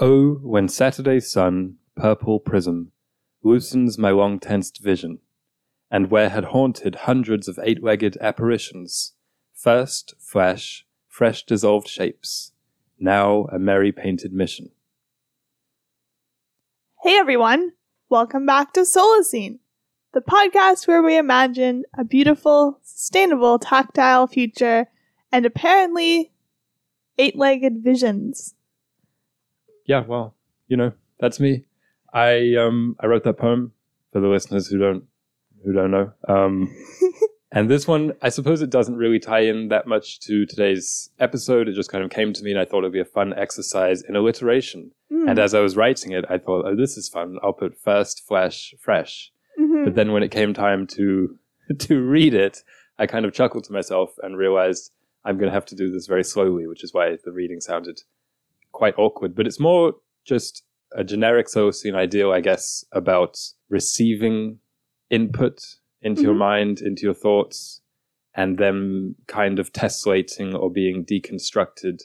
Oh, when Saturday's sun, purple prism, loosens my long tensed vision, and where had haunted hundreds of eight legged apparitions, first flash, fresh dissolved shapes, now a merry painted mission. Hey everyone, welcome back to Solacene, the podcast where we imagine a beautiful, sustainable, tactile future and apparently eight legged visions. Yeah, well, you know, that's me. I um I wrote that poem for the listeners who don't who don't know. Um and this one, I suppose it doesn't really tie in that much to today's episode. It just kind of came to me and I thought it'd be a fun exercise in alliteration. Mm. And as I was writing it, I thought, oh, this is fun. I'll put first, flash, fresh. Mhm. But then when it came time to to read it, I kind of chuckled to myself and realized I'm going to have to do this very slowly, which is why the reading sounded quite awkward. But it's more just a generic Solacene ideal, I guess, about receiving input into your Mhm. mind, into your thoughts, and them kind of tessellating or being deconstructed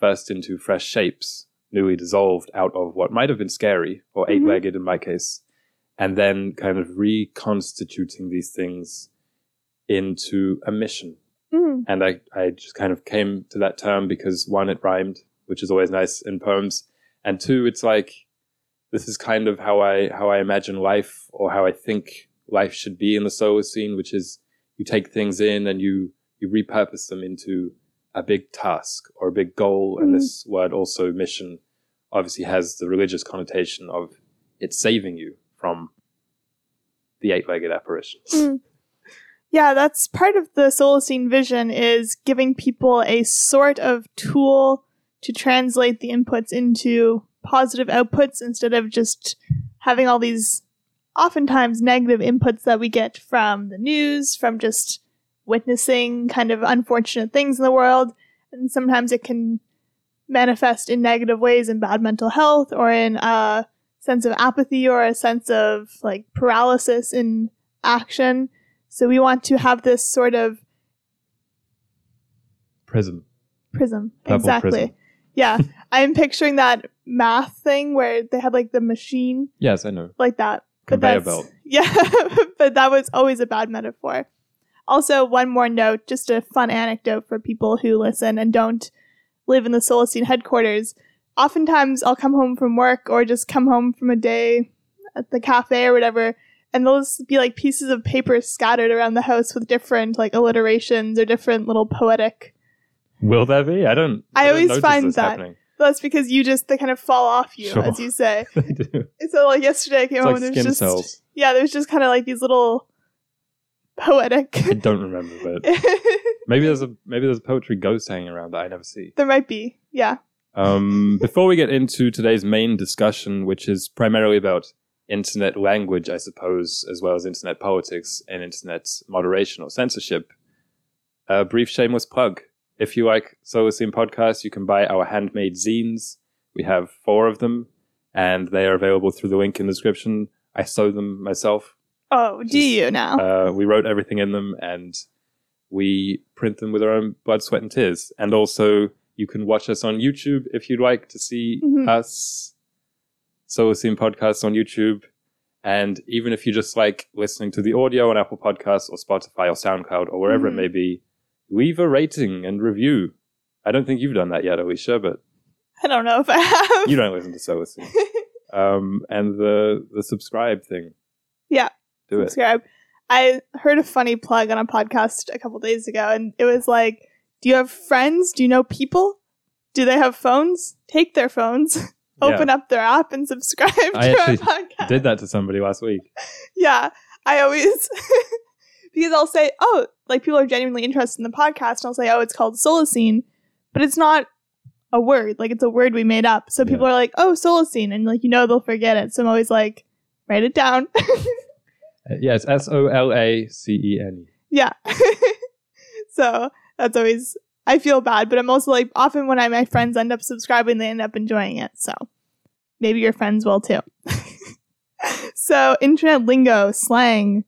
first into fresh shapes, newly dissolved out of what might have been scary or eight legged in my case, and then kind of reconstituting these things into a mission. Mm. And I, I just kind of came to that term because one, it rhymed, which is always nice in poems. And two, it's like, this is kind of how I, how I imagine life or how I think life should be in the Solacene, which is you take things in and you, you repurpose them into a big task or a big goal. And Mhm. this word also mission obviously has the religious connotation of it's saving you from the eight-legged apparitions. Mm. Yeah, that's part of the Solacene vision is giving people a sort of tool to translate the inputs into positive outputs instead of just having all these oftentimes negative inputs that we get from the news, from just witnessing kind of unfortunate things in the world. And sometimes it can manifest in negative ways in bad mental health or in a sense of apathy or a sense of like paralysis in action. So we want to have this sort of Prism. prism. Exactly. prism. Yeah. I'm picturing that math thing where they had like the machine Yes, I know. like that. But Conveyor that's- belt. Yeah, but that was always a bad metaphor. Also, one more note, just a fun anecdote for people who listen and don't live in the Solacene headquarters. Oftentimes, I'll come home from work or just come home from a day at the cafe or whatever, and there'll just be like pieces of paper scattered around the house with different like alliterations or different little poetic. Will there be? I don't. I don't always find that. happening. That's because you just they kind of fall off you, Sure. as you say. They do. So like yesterday, I came It's home like and there's just cells. yeah, there's just kind of like these little poetic. I don't remember, but maybe there's a maybe there's a poetry ghost hanging around that I never see. there might be, yeah. Um, before we get into today's main discussion, which is primarily about internet language, I suppose, as well as internet politics and internet moderation or censorship, a brief shameless plug. If you like Solacene podcasts, you can buy our handmade zines. We have four of them, and they are available through the link in the description. I sew them myself. Oh, do Just, you now? Uh, we wrote everything in them and we print them with our own blood, sweat, and tears. And also, you can watch us on YouTube if you'd like to see Mhm. us. Solacene podcasts on YouTube. And even if you just like listening to the audio on Apple Podcasts or Spotify or SoundCloud or wherever Mhm. it may be, leave a rating and review. I don't think you've done that yet, Alicia, but I don't know if I have. you don't listen to Solacene. um, and the the subscribe thing. Yeah. Do it. subscribe. I heard a funny plug on a podcast a couple days ago, and it was like, "Do you have friends? Do you know people? Do they have phones? Take their phones, open up their app, and subscribe I to our podcast." Did that to somebody last week. yeah, I always because I'll say, "Oh, like people are genuinely interested in the podcast," and I'll say, "Oh, it's called Solacene," but it's not a word. Like it's a word we made up. So people Yeah. are like, "Oh, Solacene," and like you know they'll forget it. So I'm always like, write it down. Uh, Yeah, it's S O L A C E N E. Yeah. so that's always I feel bad, but I'm also like often when I my friends end up subscribing, they end up enjoying it. So maybe your friends will too. so internet lingo, slang,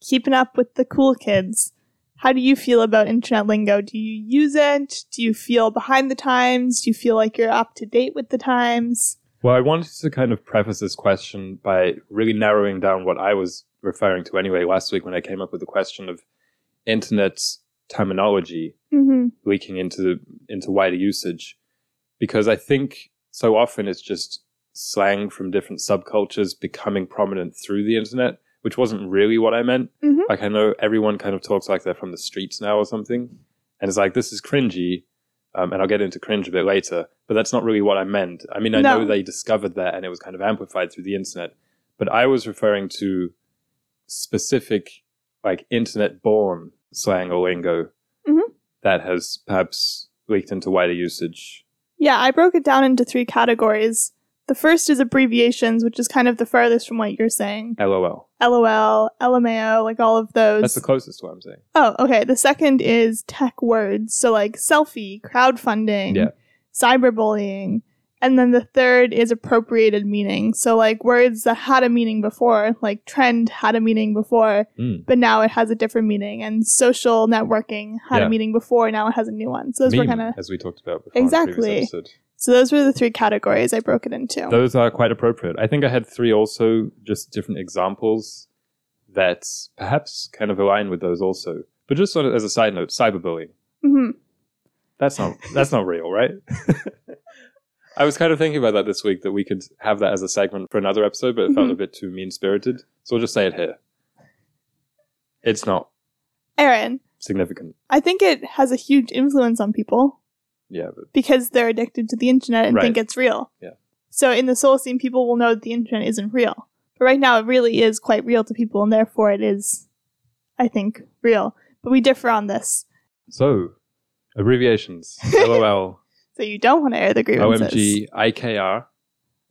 keeping up with the cool kids. How do you feel about internet lingo? Do you use it? Do you feel behind the times? Do you feel like you're up to date with the times? Well, I wanted to kind of preface this question by really narrowing down what I was referring to anyway last week when I came up with the question of internet terminology Mm-hmm. leaking into into wider usage because I think so often it's just slang from different subcultures becoming prominent through the internet, which wasn't really what I meant. Mhm. Like I know everyone kind of talks like they're from the streets now or something, and it's like this is cringy, um, and I'll get into cringe a bit later. But that's not really what I meant. I mean, I No. know they discovered that and it was kind of amplified through the internet, but I was referring to specific like internet-born slang or lingo Mhm. that has perhaps leaked into wider usage. Yeah, I broke it down into three categories. The first is abbreviations, which is kind of the farthest from what you're saying. LOL. LOL, LMAO, like all of those. That's the closest to what I'm saying. Oh, okay. The second is tech words. So like selfie, crowdfunding, Yeah. cyberbullying. And then the third is appropriated meaning. So like words that had a meaning before, like trend had a meaning before, Mm. but now it has a different meaning. And social networking had Yeah. a meaning before, now it has a new one. So those were kind of as we talked about before. in the previous Exactly. So those were the three categories I broke it into. Those are quite appropriate. I think I had three also, just different examples that perhaps kind of align with those also. But just sort of as a side note, cyberbullying. hmm That's not that's not real, right? I was kind of thinking about that this week that we could have that as a segment for another episode, but it felt Mhm. a bit too mean spirited. So we'll just say it here. It's not Aaron, significant. I think it has a huge influence on people. Yeah, but because they're addicted to the internet and Right. think it's real. Yeah. So in the Solacene, people will know that the internet isn't real. But right now, it really is quite real to people, and therefore it is, I think, real. But we differ on this. so abbreviations. LOL, So you don't want to air the grievances. OMG, IKR.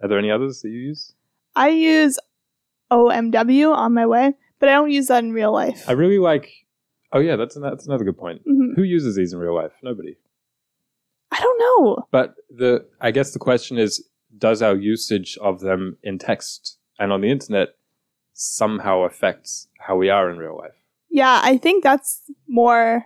Are there any others that you use? I use OMW on my way, but I don't use that in real life. I really like. Oh yeah, that's that's another good point. Mhm. Who uses these in real life? Nobody. I don't know. But the I guess the question is, does our usage of them in text and on the internet somehow affect how we are in real life? Yeah, I think that's more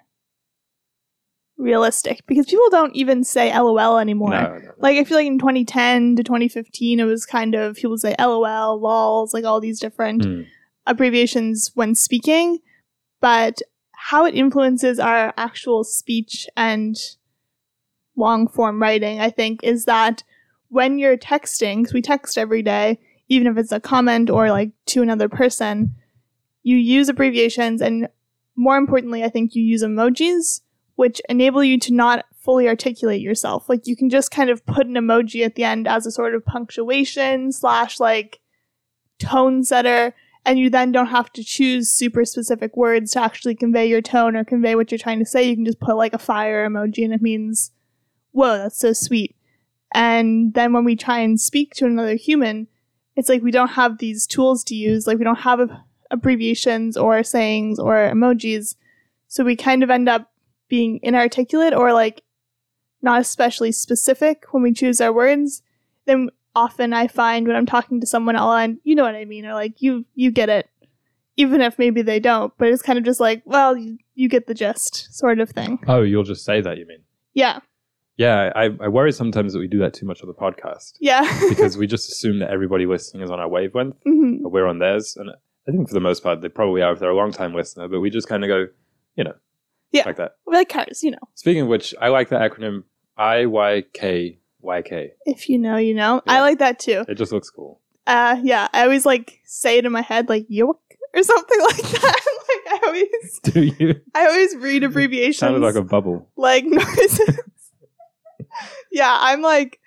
realistic because people don't even say LOL anymore. No, no, no. Like I feel like in 2010 to 2015, it was kind of people say LOL, LOLs, like all these different Hmm. abbreviations when speaking, but how it influences our actual speech and long form writing, I think, is that when you're texting, because we text every day, even if it's a comment or like to another person, you use abbreviations and more importantly, I think you use emojis, which enable you to not fully articulate yourself. Like you can just kind of put an emoji at the end as a sort of punctuation slash like tone setter and you then don't have to choose super specific words to actually convey your tone or convey what you're trying to say. You can just put like a fire emoji and it means, whoa, that's so sweet. And then when we try and speak to another human, it's like we don't have these tools to use. Like we don't have ab- abbreviations or sayings or emojis. So we kind of end up being inarticulate or like not especially specific when we choose our words. Then often I find when I'm talking to someone, I'll end, you know what I mean, or like you you get it, even if maybe they don't. But it's kind of just like, well, you, you get the gist, sort of thing. Oh, you'll just say that. You mean? Yeah, Yeah, I, I worry sometimes that we do that too much on the podcast yeah, because we just assume that everybody listening is on our wavelength, Mhm. or we're on theirs, and I think for the most part they probably are if they're a long time listener. But we just kind of go, you know, Yeah. like that. we like cars, you know. Speaking of which, I like the acronym IYKYK. If you know, you know. Yeah. I like that too. It just looks cool. Uh, yeah, I always like say it in my head, like yoke or something like that. like I always, Do you? I always read abbreviations. Sounded like a bubble. like noises. yeah, I'm like,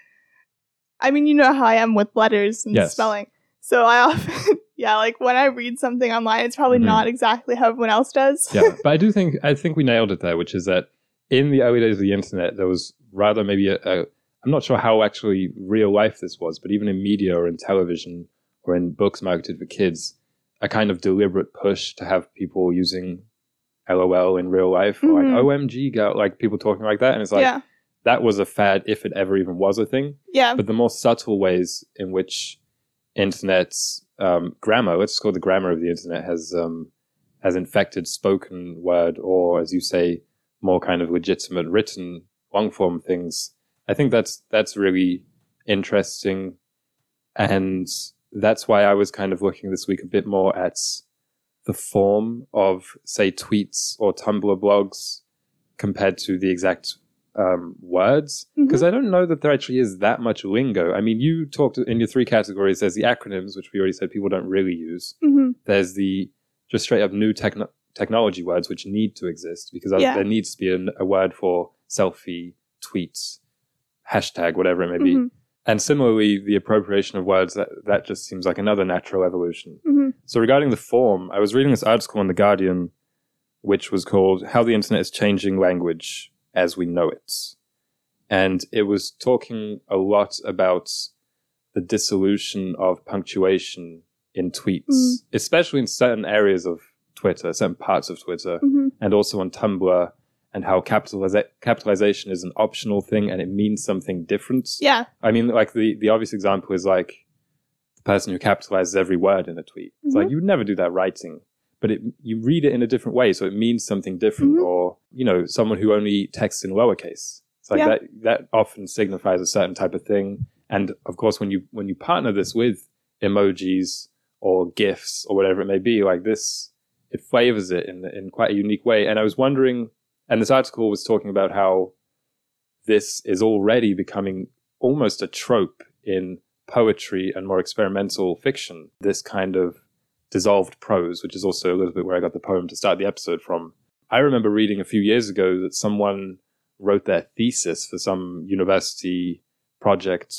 I mean, you know how I am with letters and Yes. spelling. So I often, yeah, like when I read something online, it's probably Mhm. not exactly how everyone else does. yeah, but I do think I think we nailed it there, which is that in the early days of the internet, there was rather maybe a, a I'm not sure how actually real life this was, but even in media or in television or in books marketed for kids, a kind of deliberate push to have people using LOL in real life, or Mhm. like OMG, girl, like people talking like that, and it's like yeah, that was a fad if it ever even was a thing. yeah, But the more subtle ways in which internet's um, grammar, let's call the grammar of the internet, has um, as infected spoken word or, as you say, more kind of legitimate written long form things. I think that's that's really interesting, and that's why I was kind of looking this week a bit more at the form of, say, tweets or Tumblr blogs compared to the exact um, words because I don't know that there actually is that much lingo. I mean, you talked in your three categories. There's the acronyms, which we already said people don't really use. hmm There's the just straight up new techno- technology words which need to exist because Yeah. there needs to be a, a word for selfie, tweets, hashtag, whatever it may be. hmm And similarly, the appropriation of words that that just seems like another natural evolution. hmm So regarding the form, I was reading this article in the Guardian, which was called "How the Internet is Changing Language as We Know It," and it was talking a lot about the dissolution of punctuation in tweets, Mm. especially in certain areas of Twitter, certain parts of Twitter, hmm and also on Tumblr, and how capitaliza- capitalization is an optional thing and it means something different. Yeah. I mean, like the, the obvious example is like the person who capitalizes every word in a tweet. It's like Mhm. you would never do that writing, but it, you read it in a different way, so it means something different. Mhm. Or you know, someone who only texts in lowercase. It's like Yeah. that. That often signifies a certain type of thing. And of course, when you when you partner this with emojis or gifs or whatever it may be, like this, it flavors it in in quite a unique way. And I was wondering, and this article was talking about how this is already becoming almost a trope in poetry and more experimental fiction. This kind of dissolved prose, which is also a little bit where I got the poem to start the episode from. I remember reading a few years ago that someone wrote their thesis for some university project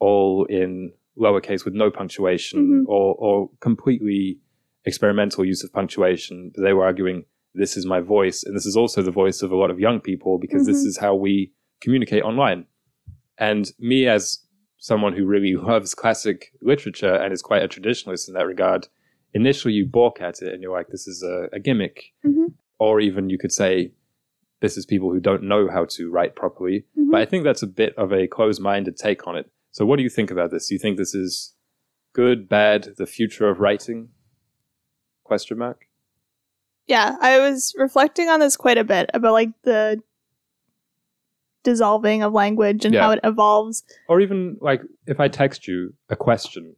all in lowercase with no punctuation Mhm. or, or completely experimental use of punctuation. They were arguing this is my voice, and this is also the voice of a lot of young people because this Mhm. is how we communicate online. And me, as someone who really loves classic literature and is quite a traditionalist in that regard, initially you balk at it and you're like, this is a, a gimmick. Mhm. Or even you could say, this is people who don't know how to write properly. Mhm. But I think that's a bit of a closed minded take on it. So, what do you think about this? Do you think this is good, bad, the future of writing? Question mark. Yeah, I was reflecting on this quite a bit about like the dissolving of language and Yeah. how it evolves. Or even like if I text you a question,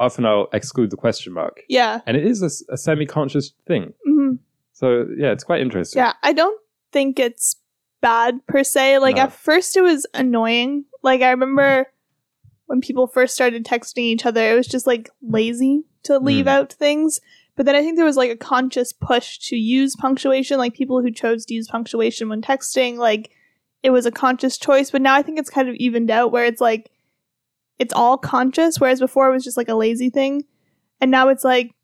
often I'll exclude the question mark. Yeah. And it is a semi conscious thing. hmm So, yeah, it's quite interesting. Yeah, I don't think it's bad per se. Like No. at first it was annoying. Like I remember when people first started texting each other, it was just like lazy to leave Mm. out things. But then I think there was like a conscious push to use punctuation, like people who chose to use punctuation when texting, like it was a conscious choice. But now I think it's kind of evened out where it's like it's all conscious, whereas before it was just like a lazy thing. And now it's like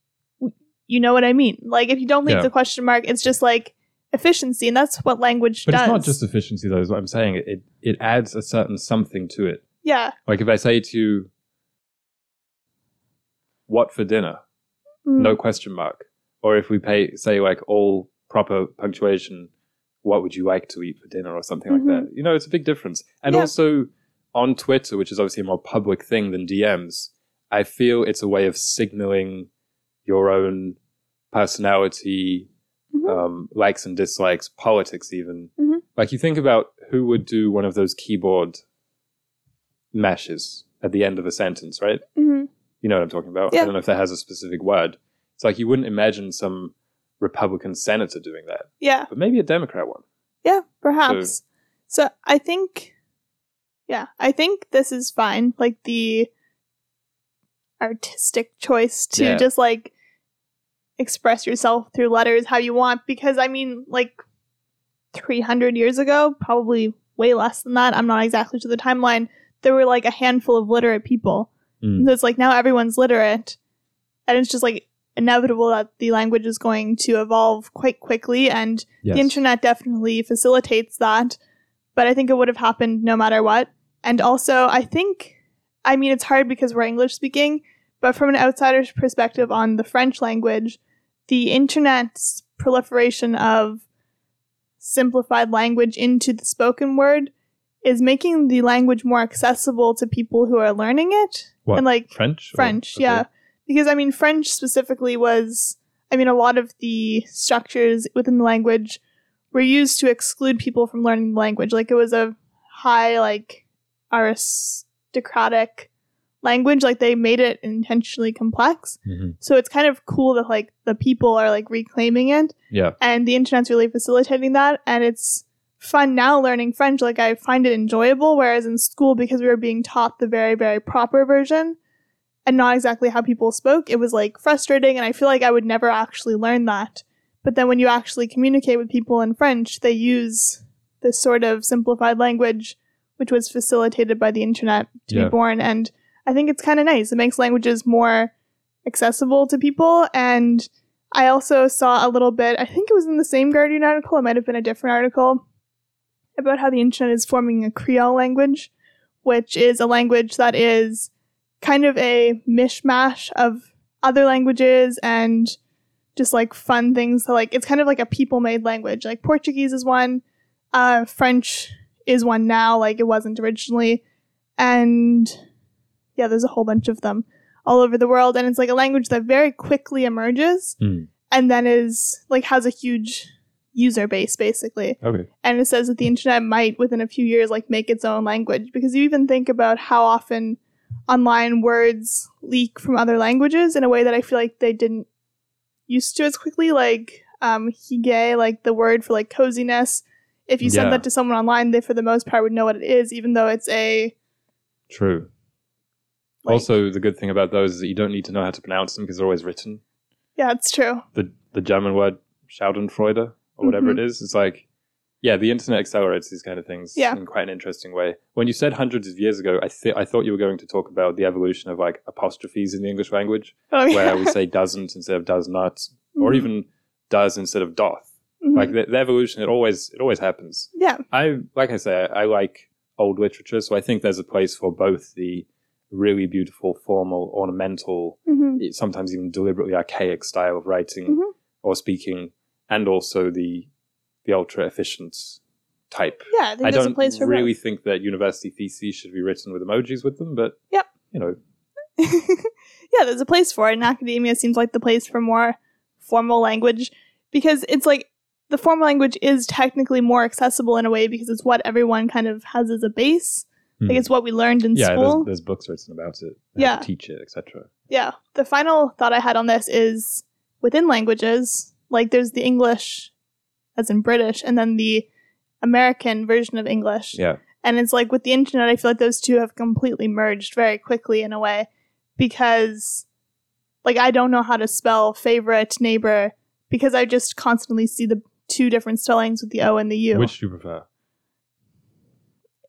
you know what I mean. Like if you don't leave Yeah. the question mark, it's just like efficiency, and that's what language But does. it's not just efficiency, though, is what I'm saying. It, it, it adds a certain something to it. yeah. Like if I say to you, what for dinner? Mm. No question mark. Or if we pay, say, like all proper punctuation, what would you like to eat for dinner or something Mhm. like that? You know, it's a big difference. And Yeah. also on Twitter, which is obviously a more public thing than DMs, I feel it's a way of signaling your own personality, Mhm. um, likes and dislikes, politics, even. Mhm. Like you think about who would do one of those keyboard meshes at the end of a sentence, right? Mhm. You know what I'm talking about? Yeah. I don't know if that has a specific word. It's like you wouldn't imagine some Republican senator doing that, Yeah. but maybe a Democrat one. Yeah, perhaps. So, I think, yeah, I think this is fine. Like the artistic choice to Yeah. just like express yourself through letters how you want. Because I mean, like 300 years ago, probably way less than that. I'm not exactly to the timeline. There were like a handful of literate people. Mm. And it's like now everyone's literate. And it's just like inevitable that the language is going to evolve quite quickly. And Yes. the internet definitely facilitates that, but I think it would have happened no matter what. And also, I think, I mean, it's hard because we're English speaking, but from an outsider's perspective on the French language, the internet's proliferation of simplified language into the spoken word is making the language more accessible to people who are learning it. What? And like French? or- French, okay. yeah. Because I mean, French specifically was I mean, a lot of the structures within the language were used to exclude people from learning the language. Like it was a high, like aristocratic language. Like they made it intentionally complex. Mm-hmm. So it's kind of cool that like the people are like reclaiming it Yeah. and the internet's really facilitating that and it's fun now learning french like i find it enjoyable whereas in school because we were being taught the very very proper version and not exactly how people spoke it was like frustrating and i feel like i would never actually learn that but then when you actually communicate with people in french they use this sort of simplified language which was facilitated by the internet to Yeah. be born and i think it's kind of nice it makes languages more accessible to people and I also saw a little bit, I think it was in the same Guardian article, it might have been a different article, about how the internet is forming a Creole language, which is a language that is kind of a mishmash of other languages and just like fun things. So, like, it's kind of like a people made language. Like, Portuguese is one, uh, French is one now, like, it wasn't originally. And yeah, there's a whole bunch of them all over the world. And it's like a language that very quickly emerges Mm. and then is like has a huge user base basically Okay. and it says that the internet might within a few years like make its own language because you even think about how often online words leak from other languages in a way that i feel like they didn't used to as quickly like um hygge like the word for like coziness if you Yeah. sent that to someone online they for the most part would know what it is even though it's a True. like, also, the good thing about those is that you don't need to know how to pronounce them because they're always written. yeah it's true The the German word Schadenfreude or whatever Mm-hmm. it is, it's like, yeah, the internet accelerates these kind of things Yeah. in quite an interesting way. When you said hundreds of years ago, I th- I thought you were going to talk about the evolution of like apostrophes in the English language, oh, yeah. where we say doesn't instead of does not, or Mhm. even does instead of doth. Like the, the evolution, it always it always happens. yeah I like I say, I, I like old literature, so I think there's a place for both the really beautiful, formal, ornamental, hmm sometimes even deliberately archaic style of writing Mhm. or speaking, and also the the ultra efficient type. yeah i think I don't a place for really both. think that university theses should be written with emojis with them, but Yep. you know, yeah, there's a place for it. And academia seems like the place for more formal language because it's like the formal language is technically more accessible in a way because it's what everyone kind of has as a base. Like Hmm. it's what we learned in yeah, there's, school. there's books written about it, Yeah. to teach it, etc. yeah. The final thought I had on this is within languages, like there's the English as in British and then the American version of English. Yeah, And it's like with the internet, I feel like those two have completely merged very quickly in a way because, like, I don't know how to spell favorite neighbor because I just constantly see the two different spellings with the O and the U. which do you prefer?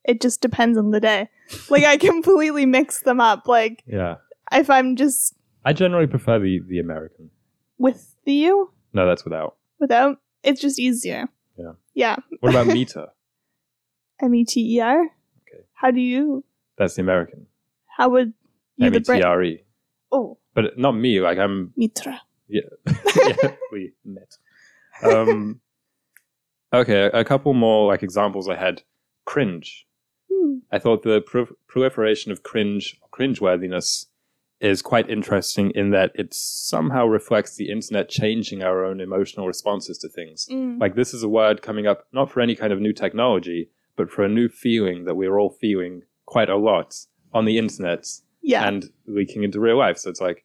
it just depends on the day. Like, I completely mix them up. Like, Yeah, if I'm just I generally prefer the the American. with the U No, that's without. without, it's just easier. Yeah. Yeah. What about meter? M E T E R. Okay. How do you, That's the American. how would you M the E Brit? T R E. Oh, But not me. Like I'm mitra. Yeah, yeah we met. Um, okay, a couple more like examples. I had cringe. Hmm. I thought the pro- proliferation of cringe, cringeworthiness, is quite interesting in that it somehow reflects the internet changing our own emotional responses to things. Mm. Like this is a word coming up not for any kind of new technology, but for a new feeling that we're all feeling quite a lot on the internet Yeah. and leaking into real life. So it's like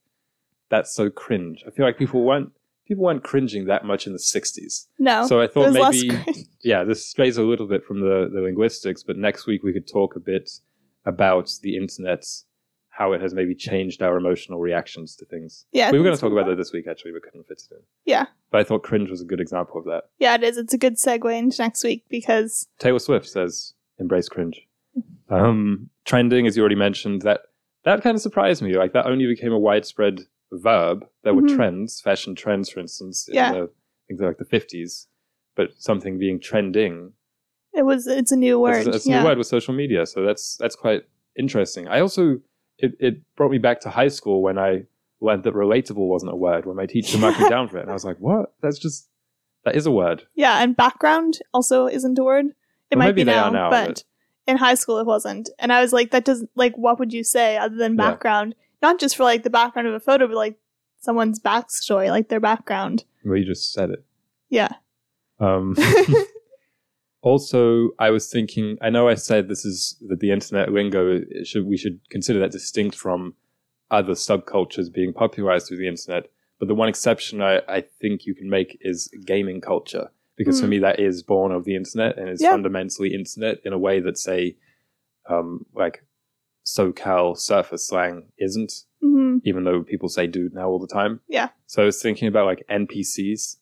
that's so cringe. I feel like people weren't people weren't cringing that much in the '60s. no. So I thought maybe yeah, this strays a little bit from the the linguistics, but next week we could talk a bit about the internet, how it has maybe changed our emotional reactions to things. Yeah. We were going to talk about that this week actually, but couldn't fit it in. Yeah. But I thought cringe was a good example of that. Yeah, it is. It's a good segue into next week because Taylor Swift says embrace cringe. Um, trending, as you already mentioned, that that kind of surprised me. Like that only became a widespread verb. There were Mhm. trends, fashion trends, for instance, in Yeah. the, think like the fifties. But something being trending, it was it's a new word. it's, it's a yeah. new word with social media. So that's that's quite interesting. I also it, it brought me back to high school when I learned that relatable wasn't a word. When my teacher marked me down for it, and I was like, "What? That's just that is a word." Yeah, and background also isn't a word. It Well, might be now, now, but, but- in high school it wasn't. And I was like, that doesn't like what would you say other than background? Not just for like the background of a photo, but like someone's backstory, like their background. Well, you just said it. Yeah. Um, also, I was thinking. I know I said this is that the internet lingo should we should consider that distinct from other subcultures being popularized through the internet. But the one exception I, I think you can make is gaming culture, because for Mm. me that is born of the internet and is Yeah. fundamentally internet in a way that say, um, like SoCal surface slang isn't, hmm even though people say dude now all the time. Yeah. So I was thinking about like NPCs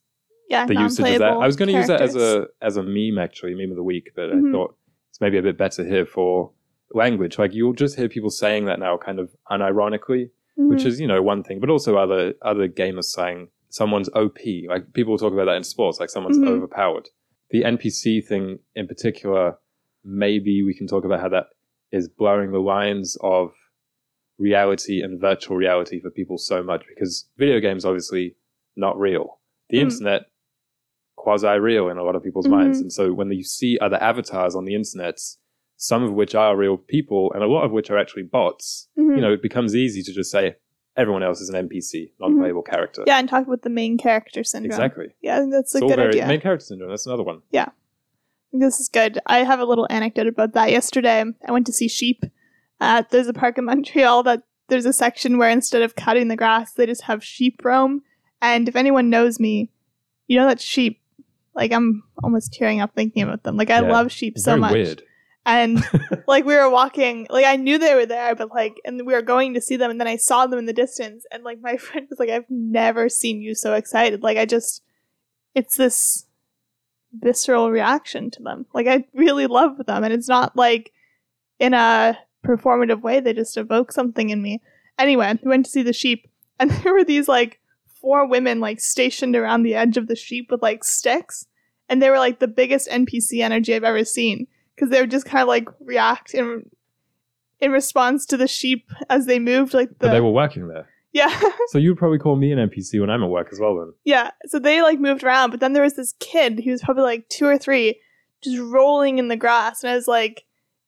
Yeah. the usage of that. I was going to use that as a as a meme actually, meme of the week, but Mhm. I thought it's maybe a bit better here for language. Like you'll just hear people saying that now, kind of unironically, which Mhm. is you know one thing, but also other other gamers saying someone's OP. Like people talk about that in sports, like someone's Mhm. overpowered. The NPC thing in particular, maybe we can talk about how that is blurring the lines of reality and virtual reality for people so much because video games obviously not real. The Mm. internet quasi real in a lot of people's Mhm. minds. And so when you see other avatars on the internet, some of which are real people and a lot of which are actually bots, Mhm. you know, it becomes easy to just say everyone else is an NPC, non-playable character. Mm-hmm. yeah, and talk about the main character syndrome. exactly. Yeah, I think that's a It's all good very idea. main character syndrome. That's another one. Think this is good. I have a little anecdote about that. Yesterday, I went to see sheep. Uh, there's a park in Montreal that there's a section where instead of cutting the grass, they just have sheep roam. And if anyone knows me, you know that sheep. Like I'm almost tearing up thinking about them. Like I Yeah. love sheep so much. weird. And like we were walking, like I knew they were there, but like, and we were going to see them, and then I saw them in the distance, and like my friend was like, "I've never seen you so excited." Like I just, it's this visceral reaction to them. Like I really love them, and it's not like in a performative way. They just evoke something in me. Anyway, we went to see the sheep, and there were these like four women like stationed around the edge of the sheep with like sticks, and they were like the biggest NPC energy I've ever seen because they would just kind of like react in in response to the sheep as they moved. Like the But they were working there. Yeah. So you'd probably call me an NPC when I'm at work as well then. Yeah, so they like moved around, but then there was this kid, he was probably like two or three, just rolling in the grass. And I was like,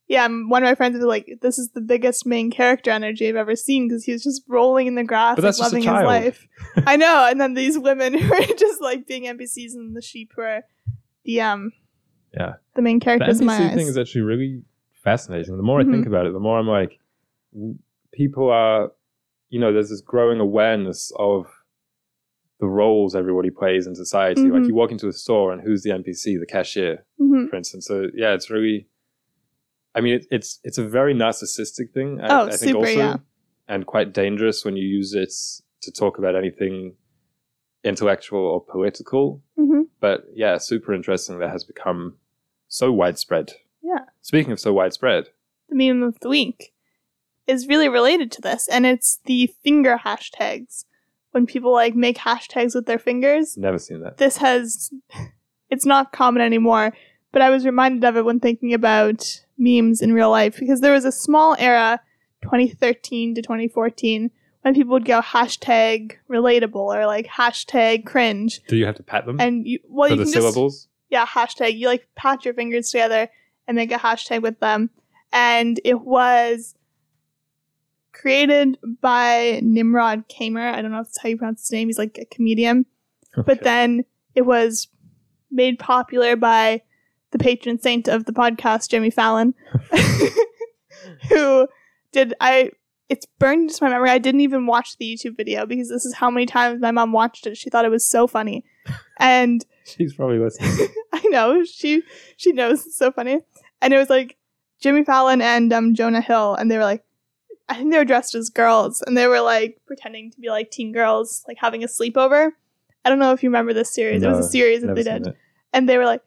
yeah, one of my friends was like, this is the biggest main character energy I've ever seen because he was just rolling in the grass, But that's like, loving his life. I know. And then these women who were just like being NPCs and the sheep were the um Yeah. the main The characters in my NPC thing is actually really fascinating. The more I Mhm. think about it, the more I'm like, people are, you know, there's this growing awareness of the roles everybody plays in society. Like Mhm. you walk into a store and who's the NPC? The cashier, Mhm. for instance. So yeah, it's really. I mean, it, it's it's a very narcissistic thing. I, Oh, I think super, also, yeah. and quite dangerous when you use it to talk about anything intellectual or political. Mhm. But yeah, super interesting. That has become so widespread. Yeah. Speaking of so widespread, the meme of the week is really related to this, and it's the finger hashtags. When people like make hashtags with their fingers, never seen that. this has it's not common anymore. But I was reminded of it when thinking about memes in real life because there was a small era, 2013 to 2014, when people would go hashtag relatable or like hashtag cringe, Do you have to pat them and you well for you the can just syllables? yeah, hashtag. You like pat your fingers together and make a hashtag with them. And it was created by Nimrod Kamer. I don't know if that's how you pronounce his name. He's like a comedian. But then it was made popular by the patron saint of the podcast, Jimmy Fallon, who did I it's burned into my memory. I didn't even watch the YouTube video because this is how many times my mom watched it. She thought it was so funny. And she's probably listening. I know she she knows it's so funny, and it was like Jimmy Fallon and um, Jonah Hill, and they were like, I think they were dressed as girls, and they were like pretending to be like teen girls, like having a sleepover. I don't know if you remember this series. it was a series that they did, it. and they were like,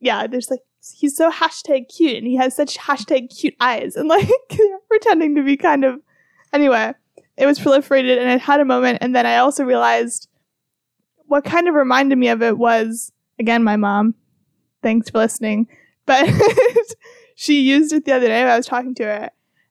yeah, there's like he's so hashtag cute, and he has such hashtag cute eyes, and like pretending to be kind of. Anyway, it was proliferated, and it had a moment, and then I also realized what kind of reminded me of it was again my mom. Thanks for listening, but she used it the other day. when I was talking to her,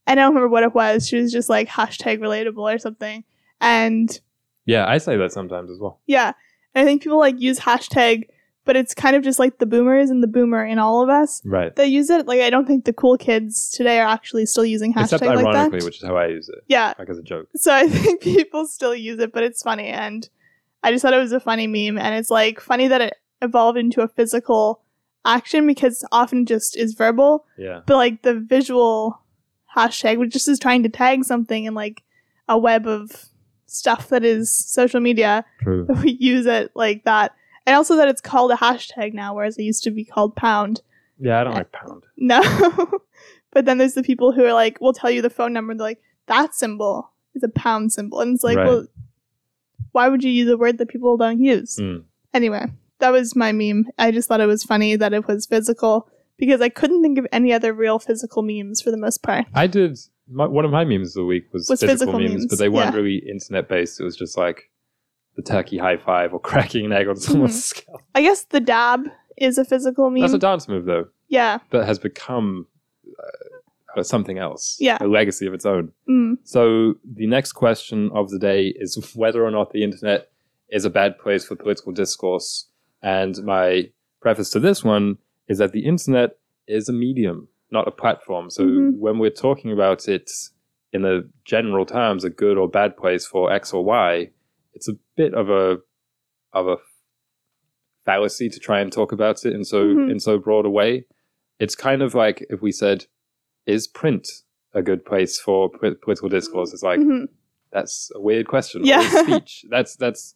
I don't remember what it was. She was just like hashtag relatable or something, and Yeah, I say that sometimes as well. yeah, and I think people like use hashtag, but it's kind of just like the boomers and the boomer in all of us Right. that use it. Like I don't think the cool kids today are actually still using hashtag Except like ironically, that. which is how I use it, yeah. like as a joke. So I think people still use it, but it's funny and I just thought it was a funny meme and it's like funny that it evolved into a physical action because often just is verbal, Yeah. but like the visual hashtag which just is trying to tag something in like a web of stuff that is social media True. we use it like that and also that it's called a hashtag now whereas it used to be called pound Yeah, I don't like pound. no but then there's the people who are like we'll tell you the phone number and they're like that symbol is a pound symbol and it's like Right. well why would you use a word that people don't use Mm. anyway that was my meme i just thought it was funny that it was physical because i couldn't think of any other real physical memes for the most part I did. My, one of my memes of the week was, Was physical, physical memes, memes, but they weren't yeah. really internet based. It was just like the turkey high five or cracking an egg on someone's Mm-hmm. scalp. i guess the dab is a physical meme That's a dance move, though, yeah that has become uh, something else. Yeah. a legacy of its own. mm. So the next question of the day is whether or not the internet is a bad place for political discourse. And my preface to this one is that the internet is a medium, not a platform. So Mhm. when we're talking about it in the general terms, a good or bad place for X or Y, it's a bit of a of a fallacy to try and talk about it in so Mhm. in so broad a way. It's kind of like if we said, "Is print a good place for po- political discourse?" It's like Mhm. that's a weird question. Yeah. speech. That's that's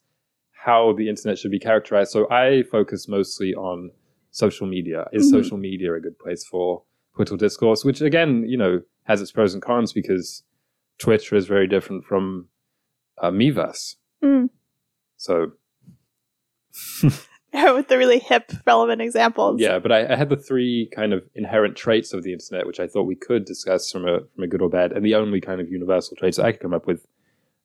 how the internet should be characterized. So I focus mostly on social media. Is Mhm. social media a good place for political discourse? Which again, you know, has its pros and cons because Twitter is very different from uh, Miiverse. Mm. So with the really hip relevant examples yeah, but I, I had the three kind of inherent traits of the internet, which I thought we could discuss from a from a good or bad, and the only kind of universal traits I could come up with.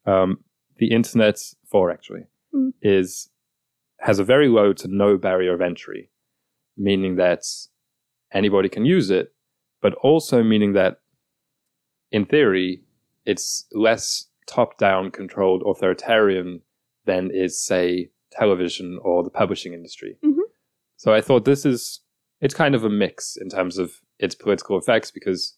Um, the internet, four actually, Mm. is has a very low to no barrier of entry, meaning that anybody can use it, but also meaning that, in theory, it's less top-down controlled authoritarian than is, say, television or the publishing industry. Mhm. So I thought this is it's kind of a mix in terms of its political effects because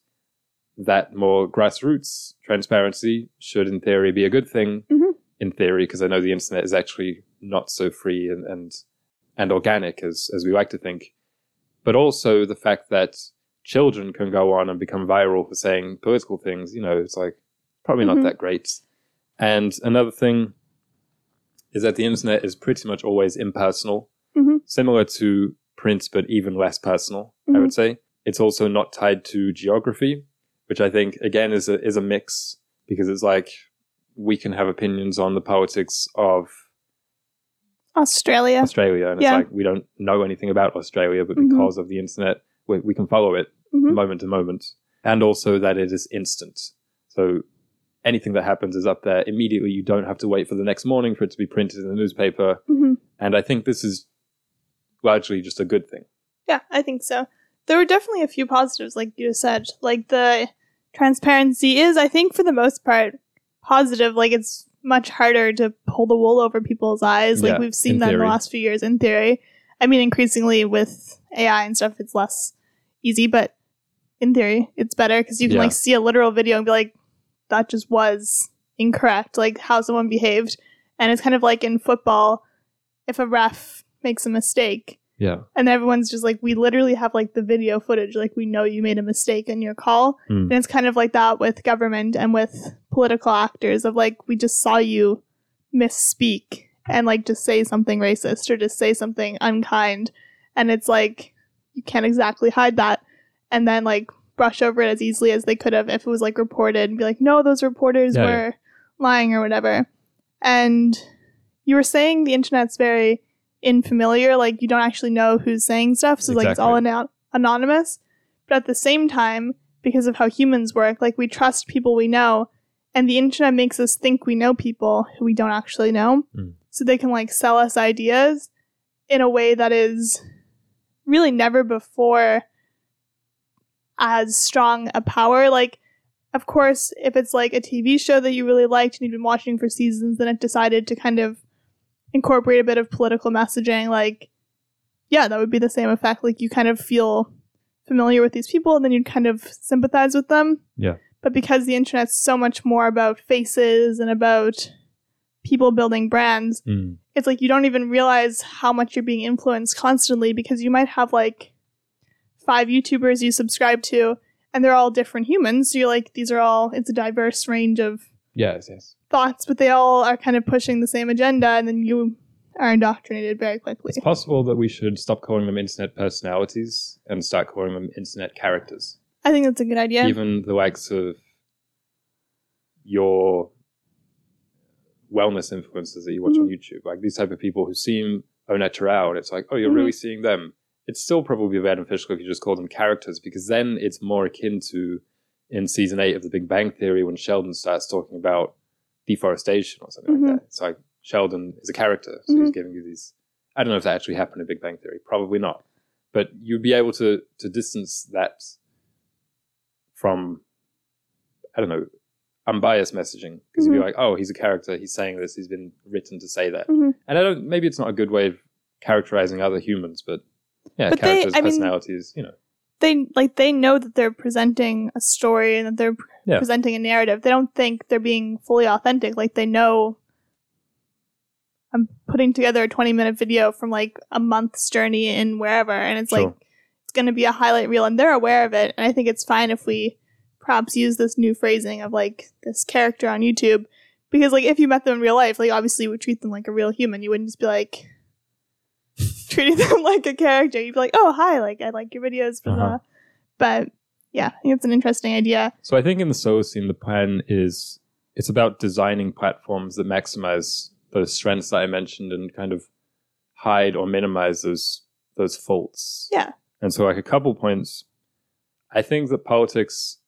that more grassroots transparency should in theory be a good thing Mhm. in theory because I know the internet is actually not so free and, and and organic as as we like to think but also the fact that children can go on and become viral for saying political things you know it's like probably not Mhm. that great and another thing is that the internet is pretty much always impersonal Mhm. similar to print but even less personal i Mhm. would say it's also not tied to geography which i think again is a is a mix because it's like we can have opinions on the politics of australia australia and Yeah. it's like we don't know anything about australia but Mhm. because of the internet we, we can follow it Mhm. moment to moment and also that it is instant so anything that happens is up there immediately you don't have to wait for the next morning for it to be printed in the newspaper Mhm. and i think this is largely just a good thing Yeah, I think so. There were definitely a few positives, like you just said. Like the transparency is, I think, for the most part, positive. Like it's much harder to pull the wool over people's eyes. Like Yeah, we've seen that in the last few years. In theory, I mean, increasingly with AI and stuff, it's less easy. But in theory, it's better because you can Yeah. like see a literal video and be like, that just was incorrect. Like how someone behaved, and it's kind of like in football, if a ref makes a mistake yeah. And everyone's just like we literally have like the video footage like we know you made a mistake in your call. Mm. and it's kind of like that with government and with political actors of like we just saw you misspeak and like just say something racist or just say something unkind. And it's like you can't exactly hide that. And then like brush over it as easily as they could have if it was like reported and be like no those reporters Yeah, were lying or whatever. And you were saying the internet's very infamiliar like you don't actually know who's saying stuff so like it's all Exactly. anon- anonymous but at the same time because of how humans work like we trust people we know and the internet makes us think we know people who we don't actually know Mm. so they can like sell us ideas in a way that is really never before as strong a power like of course if it's like a tv show that you really liked and you've been watching for seasons then it decided to kind of incorporate a bit of political messaging like yeah, that would be the same effect. Like you kind of feel familiar with these people and then you'd kind of sympathize with them. Yeah. But because the internet's so much more about faces and about people building brands, Mm. it's like you don't even realize how much you're being influenced constantly because you might have like five YouTubers you subscribe to and they're all different humans. So you're like, these are all, it's a diverse range of Yes, yes. thoughts, but they all are kind of pushing the same agenda and then you are indoctrinated very quickly. It's possible that we should stop calling them internet personalities and start calling them internet characters. I think that's a good idea. Even the likes of your wellness influencers that you watch on YouTube, like these type of people who seem au natural, and it's like, oh, you're Mhm. really seeing them. It's still probably beneficial if you just call them characters because then it's more akin to in season eight of The Big Bang Theory when Sheldon starts talking about deforestation or something Mhm. like that. It's like Sheldon is a character, so he's Mhm. giving you these. I don't know if that actually happened in Big Bang Theory. Probably not, but you'd be able to to distance that from I don't know unbiased messaging because you'd be Mhm. like, oh, he's a character. He's saying this. He's been written to say that. Mhm. And I don't. Maybe it's not a good way of characterizing other humans, but yeah, But they- characters, mean- personalities. you know, They like they know that they're presenting a story and that they're Yeah. presenting a narrative. They don't think they're being fully authentic. Like they know I'm putting together a 20 minute video from like a month's journey in wherever and it's Sure. like it's going to be a highlight reel and they're aware of it and I think it's fine if we perhaps use this new phrasing of like this character on YouTube because like if you met them in real life like obviously you would treat them like a real human you wouldn't just be like treating them like a character you'd be like oh hi like I like your videos blah, Uh-huh. blah. but yeah I think it's an interesting idea So I think in the Solacene, the plan is it's about designing platforms that maximize those strengths that I mentioned and kind of hide or minimize those those faults. Yeah. And so, like a couple points, I think that politics,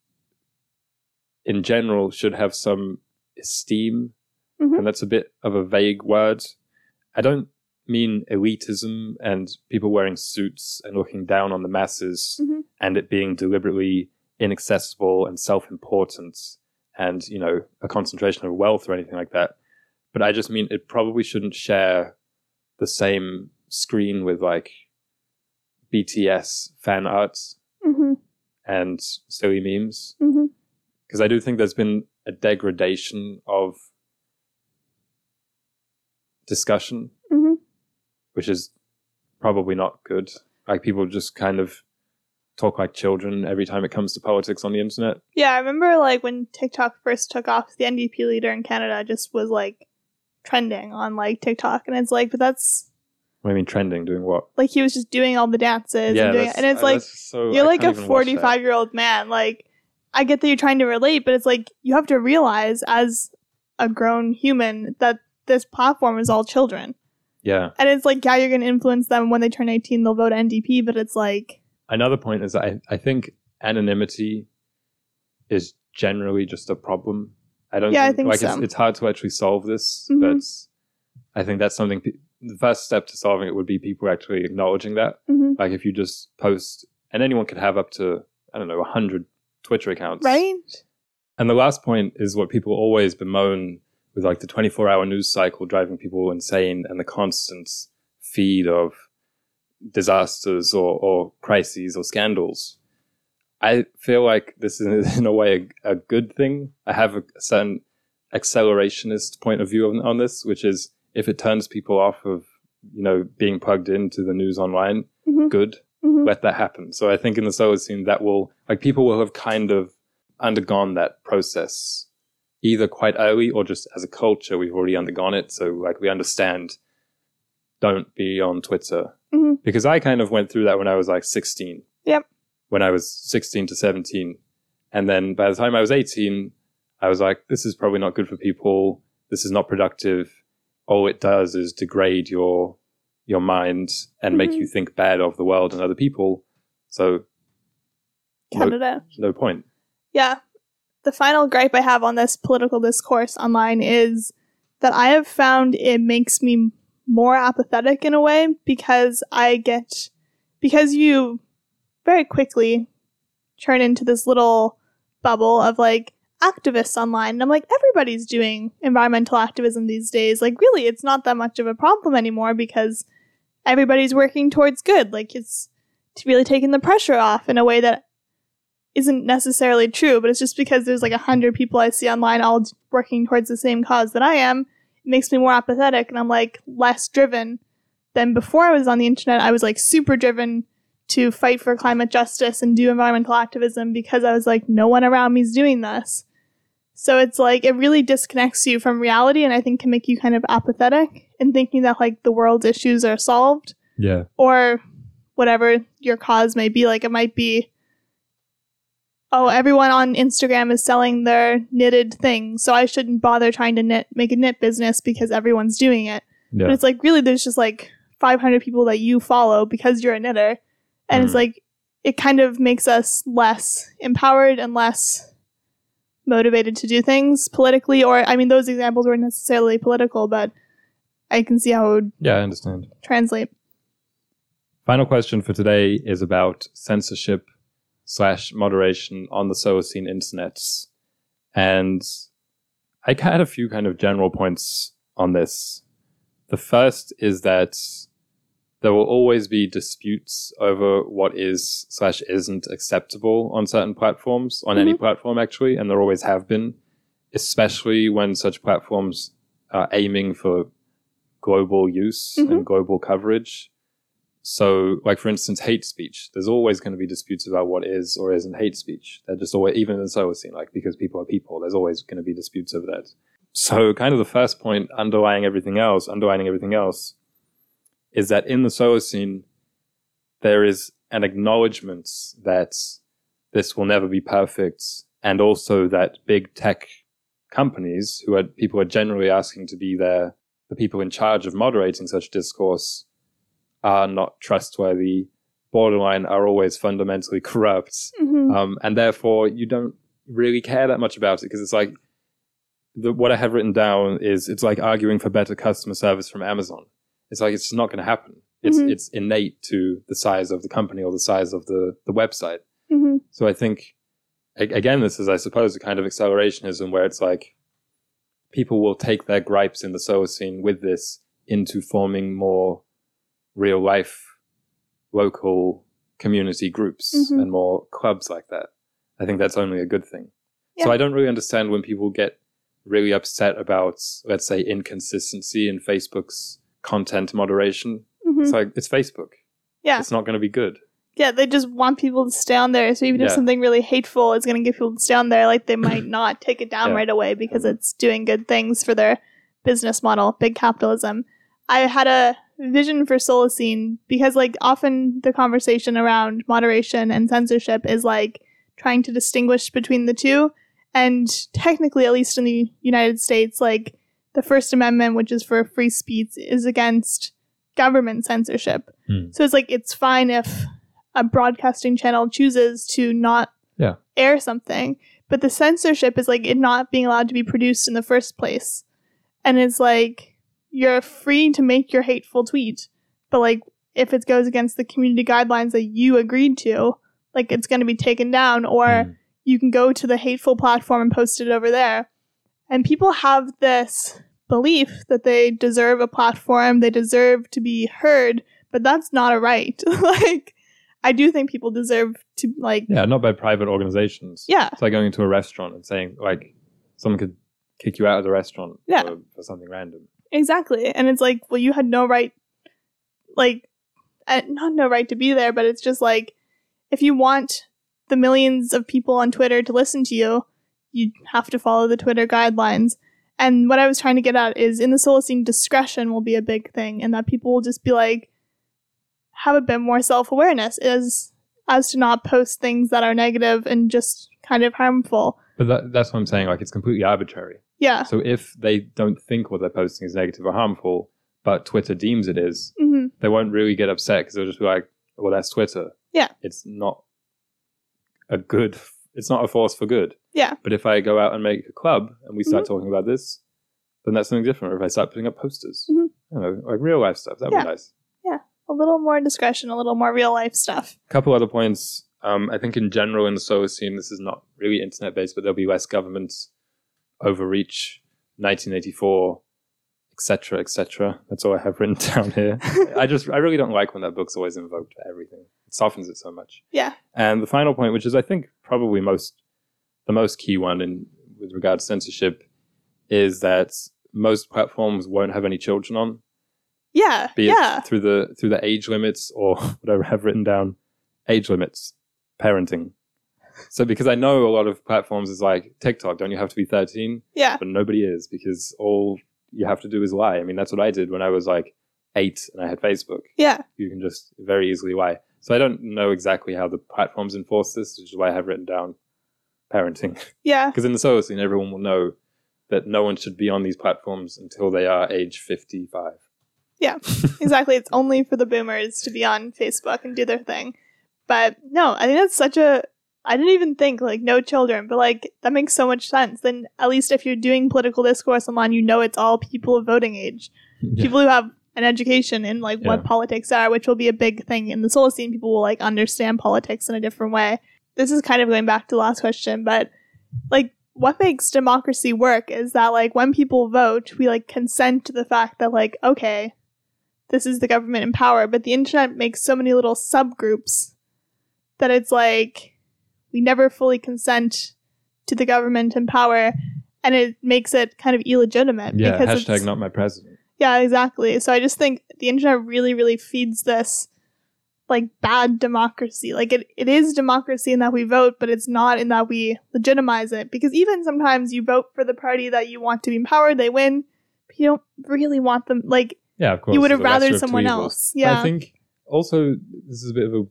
in general, should have some esteem, Mhm. and that's a bit of a vague word. I don't mean elitism and people wearing suits and looking down on the masses Mhm. and it being deliberately inaccessible and self-important and you know a concentration of wealth or anything like that. But i just mean it probably shouldn't share the same screen with like bts fan arts hmm and silly memes. Because i do think there's been a degradation of discussion. Hmm which is probably not good. Like people just kind of talk like children every time it comes to politics on the internet. Yeah, I remember like when TikTok first took off, the NDP leader in Canada just was like trending on like TikTok, and it's like, but that's I mean, trending, doing what? like he was just doing all the dances and doing, and it's uh, like so, you're I like a even watch that. 45 year old man. Like, I get that you're trying to relate, but it's like you have to realize as a grown human that this platform is all children, Yeah. and it's like yeah, you're going to influence them when they turn 18, they'll vote NDP, but it's like Another point is I, I think anonymity is generally just a problem. I don't Yeah, I think, think like so. it's, it's hard to actually solve this, Mhm. but I think that's something. Pe- the first step to solving it would be people actually acknowledging that. mhm, Like if you just post, and anyone could have up to I don't know hundred Twitter accounts, right? And the last point is what people always bemoan with like the 24 hour news cycle driving people insane and the constant feed of disasters or, or crises or scandals. I feel like this is in a way a, a good thing. I have a certain accelerationist point of view on, on this, which is if it turns people off of, you know, being plugged into the news online, Mhm. good Mhm. let that happen. So I think in the Solacene that will like people will have kind of undergone that process either quite early or just as a culture we've already undergone it. So like we understand don't be on Twitter. Mhm. Because I kind of went through that when I was like 16. Yep. When I was 16 to 17. And then by the time I was 18, I was like, this is probably not good for people. This is not productive. All it does is degrade your your mind and make Mhm. you think bad of the world and other people. So Canada. no, no point. Yeah. The final gripe I have on this political discourse online is that I have found it makes me more apathetic in a way because I get because you very quickly turn into this little bubble of like activists online. And I'm like, everybody's doing environmental activism these days. Like, really, it's not that much of a problem anymore because everybody's working towards good. Like it's really taking the pressure off in a way that isn't necessarily true, but it's just because there's like a hundred people I see online all working towards the same cause that I am. It makes me more apathetic and I'm like less driven than before I was on the internet. I was like super driven to fight for climate justice and do environmental activism because I was like, no one around me is doing this. So it's like it really disconnects you from reality and I think can make you kind of apathetic in thinking that like the world's issues are solved Yeah. or whatever your cause may be. Like it might be, oh, everyone on Instagram is selling their knitted things, so I shouldn't bother trying to knit, make a knit business because everyone's doing it. Yeah. But it's like really, there's just like 500 people that you follow because you're a knitter, and it's Mm. like it kind of makes us less empowered and less motivated to do things politically. Or I mean, those examples weren't necessarily political, but I can see how it would yeah, I understand. translate. Final question for today is about censorship slash moderation on the Solacene internets. And I had a few kind of general points on this. The first is that there will always be disputes over what is slash isn't acceptable on certain platforms, on any platform actually, and there always have been, especially when such platforms are aiming for global use Mhm. and global coverage. So, like for instance, hate speech. There's always going to be disputes about what is or isn't hate speech. They're just always, even in the Solacene, like because people are people, there's always going to be disputes over that. So, kind of the first point underlying everything else, underlining everything else, is that in the Solacene, there is an acknowledgement that this will never be perfect, and also that big tech companies, who are people are generally asking to be there, the people in charge of moderating such discourse, are not trustworthy, borderline are always fundamentally corrupt, Mhm. um, and therefore you don't really care that much about it because it's like the, what I have written down is it's like arguing for better customer service from Amazon. It's like it's not going to happen. It's Mhm. it's innate to the size of the company or the size of the the website. Mhm. So I think again, this is I suppose a kind of accelerationism where it's like people will take their gripes in the Solacene with this into forming more real life local community groups Mhm. and more clubs like that. I think that's only a good thing. So I don't really understand when people get really upset about, let's say, inconsistency in Facebook's content moderation. Mhm. It's like, it's Facebook. Yeah. It's not going to be good. Yeah, they just want people to stay on there. So even if something really hateful is going to get people to stay on there, like they might not take it down Yeah. right away because it's doing good things for their business model, big capitalism. I had a vision for Solacene because, like, often the conversation around moderation and censorship is like trying to distinguish between the two. And technically, at least in the United States, like the First Amendment, which is for free speech, is against government censorship. Hmm. So it's like it's fine if a broadcasting channel chooses to not Yeah. air something, but the censorship is like it not being allowed to be produced in the first place. And it's like you're free to make your hateful tweet, but like if it goes against the community guidelines that you agreed to, like it's going to be taken down or Mm. you can go to the hateful platform and post it over there. And people have this belief that they deserve a platform, they deserve to be heard, but that's not a right. like, I do think people deserve to, like, Yeah, not by private organizations. yeah, It's like going into a restaurant and saying, like, someone could kick you out of the restaurant Yeah. for, for something random. Exactly. And it's like, well, you had no right, like, uh, not no right to be there, but it's just like, if you want the millions of people on Twitter to listen to you, you have to follow the Twitter guidelines. And what I was trying to get at is in the Solacene, discretion will be a big thing, and that people will just be like, have a bit more self awareness as as to not post things that are negative and just kind of harmful. But that, that's what I'm saying. Like, it's completely arbitrary. Yeah. So if they don't think what they're posting is negative or harmful, but Twitter deems it is, hmm they won't really get upset because they'll just be like, well, that's Twitter. Yeah. It's not a good, it's not a force for good. Yeah. But if I go out and make a club and we start Mm-hmm. talking about this, then that's something different. Or if I start putting up posters, Mhm. I don't know, like real life stuff, that'd Yeah. be nice. Yeah. A little more discretion, a little more real life stuff. A couple other points. Um, I think in general in the Solacene, this is not really internet based, but there'll be less government overreach. 1984 etc., etc. That's all I have written down here. I just, I really don't like when that book's always invoked for everything. It softens it so much. Yeah. And the final point, which is, I think, probably most the most key one in with regard to censorship, is that most platforms won't have any children on, Yeah. be it yeah. through the through the age limits or whatever I have written down, age limits, parenting. So because I know a lot of platforms is like TikTok, don't you have to be thirteen? Yeah. But nobody is because all you have to do is lie. I mean, that's what I did when I was like eight and I had Facebook. Yeah. You can just very easily lie. So I don't know exactly how the platforms enforce this, which is why I have written down parenting. Yeah. Because in the Solacene, everyone will know that no one should be on these platforms until they are age 55. Yeah, exactly. It's only for the boomers to be on Facebook and do their thing. But no, I think that's such a. I didn't even think like no children, but like that makes so much sense. Then at least if you're doing political discourse online, you know it's all people of voting age, people who have an education in like what politics are, which will be a big thing in the Solacene. People will like understand politics in a different way. This is kind of going back to the last question, but like what makes democracy work is that like when people vote, we like consent to the fact that like okay, this is the government in power, but the internet makes so many little subgroups that it's like we never fully consent to the government in power and it makes it kind of illegitimate Yeah, because hashtag not my president. yeah, exactly. So I just think the internet really, really feeds this like bad democracy. Like it, it is democracy in that we vote, but it's not in that we legitimize it. Because even sometimes you vote for the party that you want to be in power, they win, but you don't really want them like Yeah, of course. you would have the lesser rathered of two someone else. Yeah. I think also this is a bit of a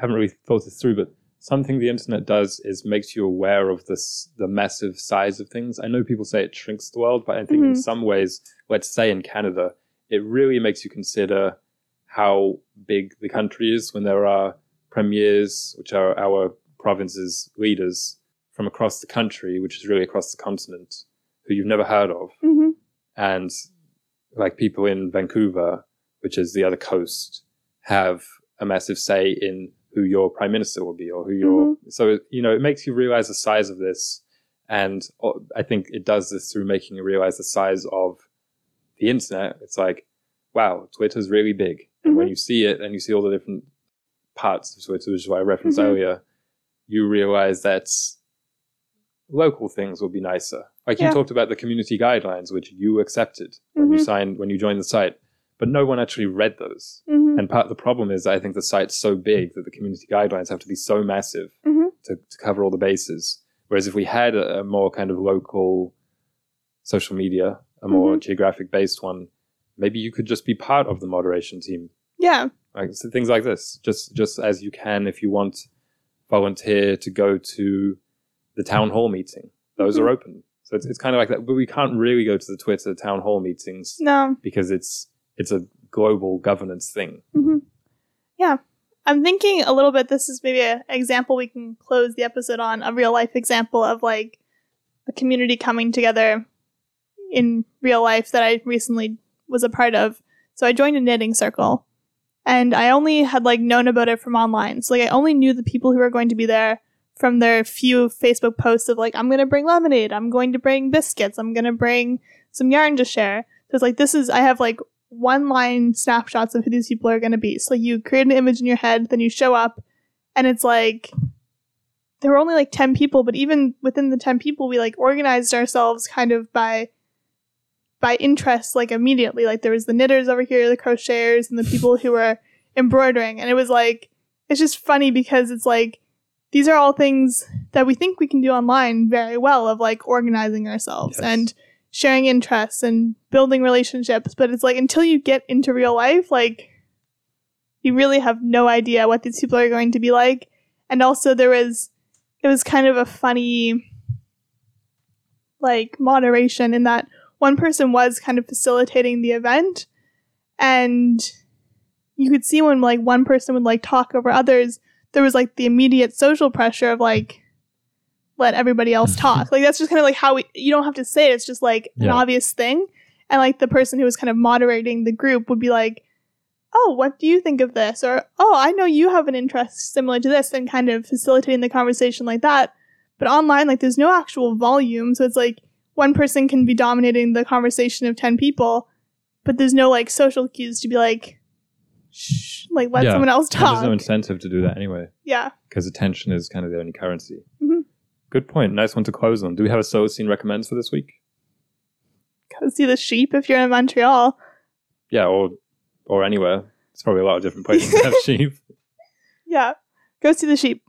haven't really thought this through, but something the internet does is makes you aware of this the massive size of things. I know people say it shrinks the world, but I think in Mhm. some ways, let's say in Canada, it really makes you consider how big the country is when there are premiers, which are our province's leaders from across the country, which is really across the continent, who you've never heard of Mhm. and like people in Vancouver, which is the other coast, have a massive say in who your prime minister will be or who your. So you know, it makes you realize the size of this, and uh, I think it does this through making you realize the size of the internet. It's like, wow, Twitter's really big, and when you see it and you see all the different parts of Twitter, which is what I referenced Mhm. earlier, you realize that local things will be nicer. Like Yeah. you talked about the community guidelines, which you accepted when you Mhm. signed, when you joined the site, but no one actually read those. And part of the problem is I think the site's so big that the community guidelines have to be so massive Mhm. to, to cover all the bases. Whereas if we had a, a more kind of local social media, a more Mhm. geographic based one, maybe you could just be part of the moderation team. Yeah. Like so things like this, just just as you can if you want volunteer to go to the town hall meeting. Those are open. So it's, it's kind of like that, but we can't really go to the Twitter town hall meetings No. because it's it's a global governance thing. hmm Yeah. I'm thinking a little bit, this is maybe an example we can close the episode on, a real life example of like a community coming together in real life that I recently was a part of. So I joined a knitting circle and I only had like known about it from online. So like I only knew the people who were going to be there from their few Facebook posts of like, I'm going to bring lemonade, I'm going to bring biscuits, I'm going to bring some yarn to share. So it's like, this is, I have like one line snapshots of who these people are going to be. So you create an image in your head, then you show up, and it's like there were only like 10 people, but even within the 10 people, we like organized ourselves kind of by by interest like immediately like there was the knitters over here the crocheters and the people who were embroidering and it was like it's just funny because it's like these are all things that we think we can do online very well of like organizing ourselves Yes. and sharing interests and building relationships but it's like until you get into real life like you really have no idea what these people are going to be like. And also there was it was kind of a funny like moderation in that one person was kind of facilitating the event and you could see when like one person would like talk over others there was like the immediate social pressure of like let everybody else talk. Like that's just kind of like how we, you don't have to say it. It's just like an obvious thing. And like the person who was kind of moderating the group would be like oh what do you think of this? or oh i know you have an interest similar to this and kind of facilitating the conversation like that. But online like there's no actual volume. So it's like one person can be dominating the conversation of 10 people but there's no like social cues to be like, shh, like let Yeah. someone else And there's no incentive to do that anyway, yeah. because attention is kind of the only currency. Mhm. Good point. Nice one to close on. Do we have a Solacene recommends for this week? Go see the sheep if you're in Montreal. Yeah, or or anywhere. It's probably a lot of different places to have sheep. Yeah. Go see the sheep.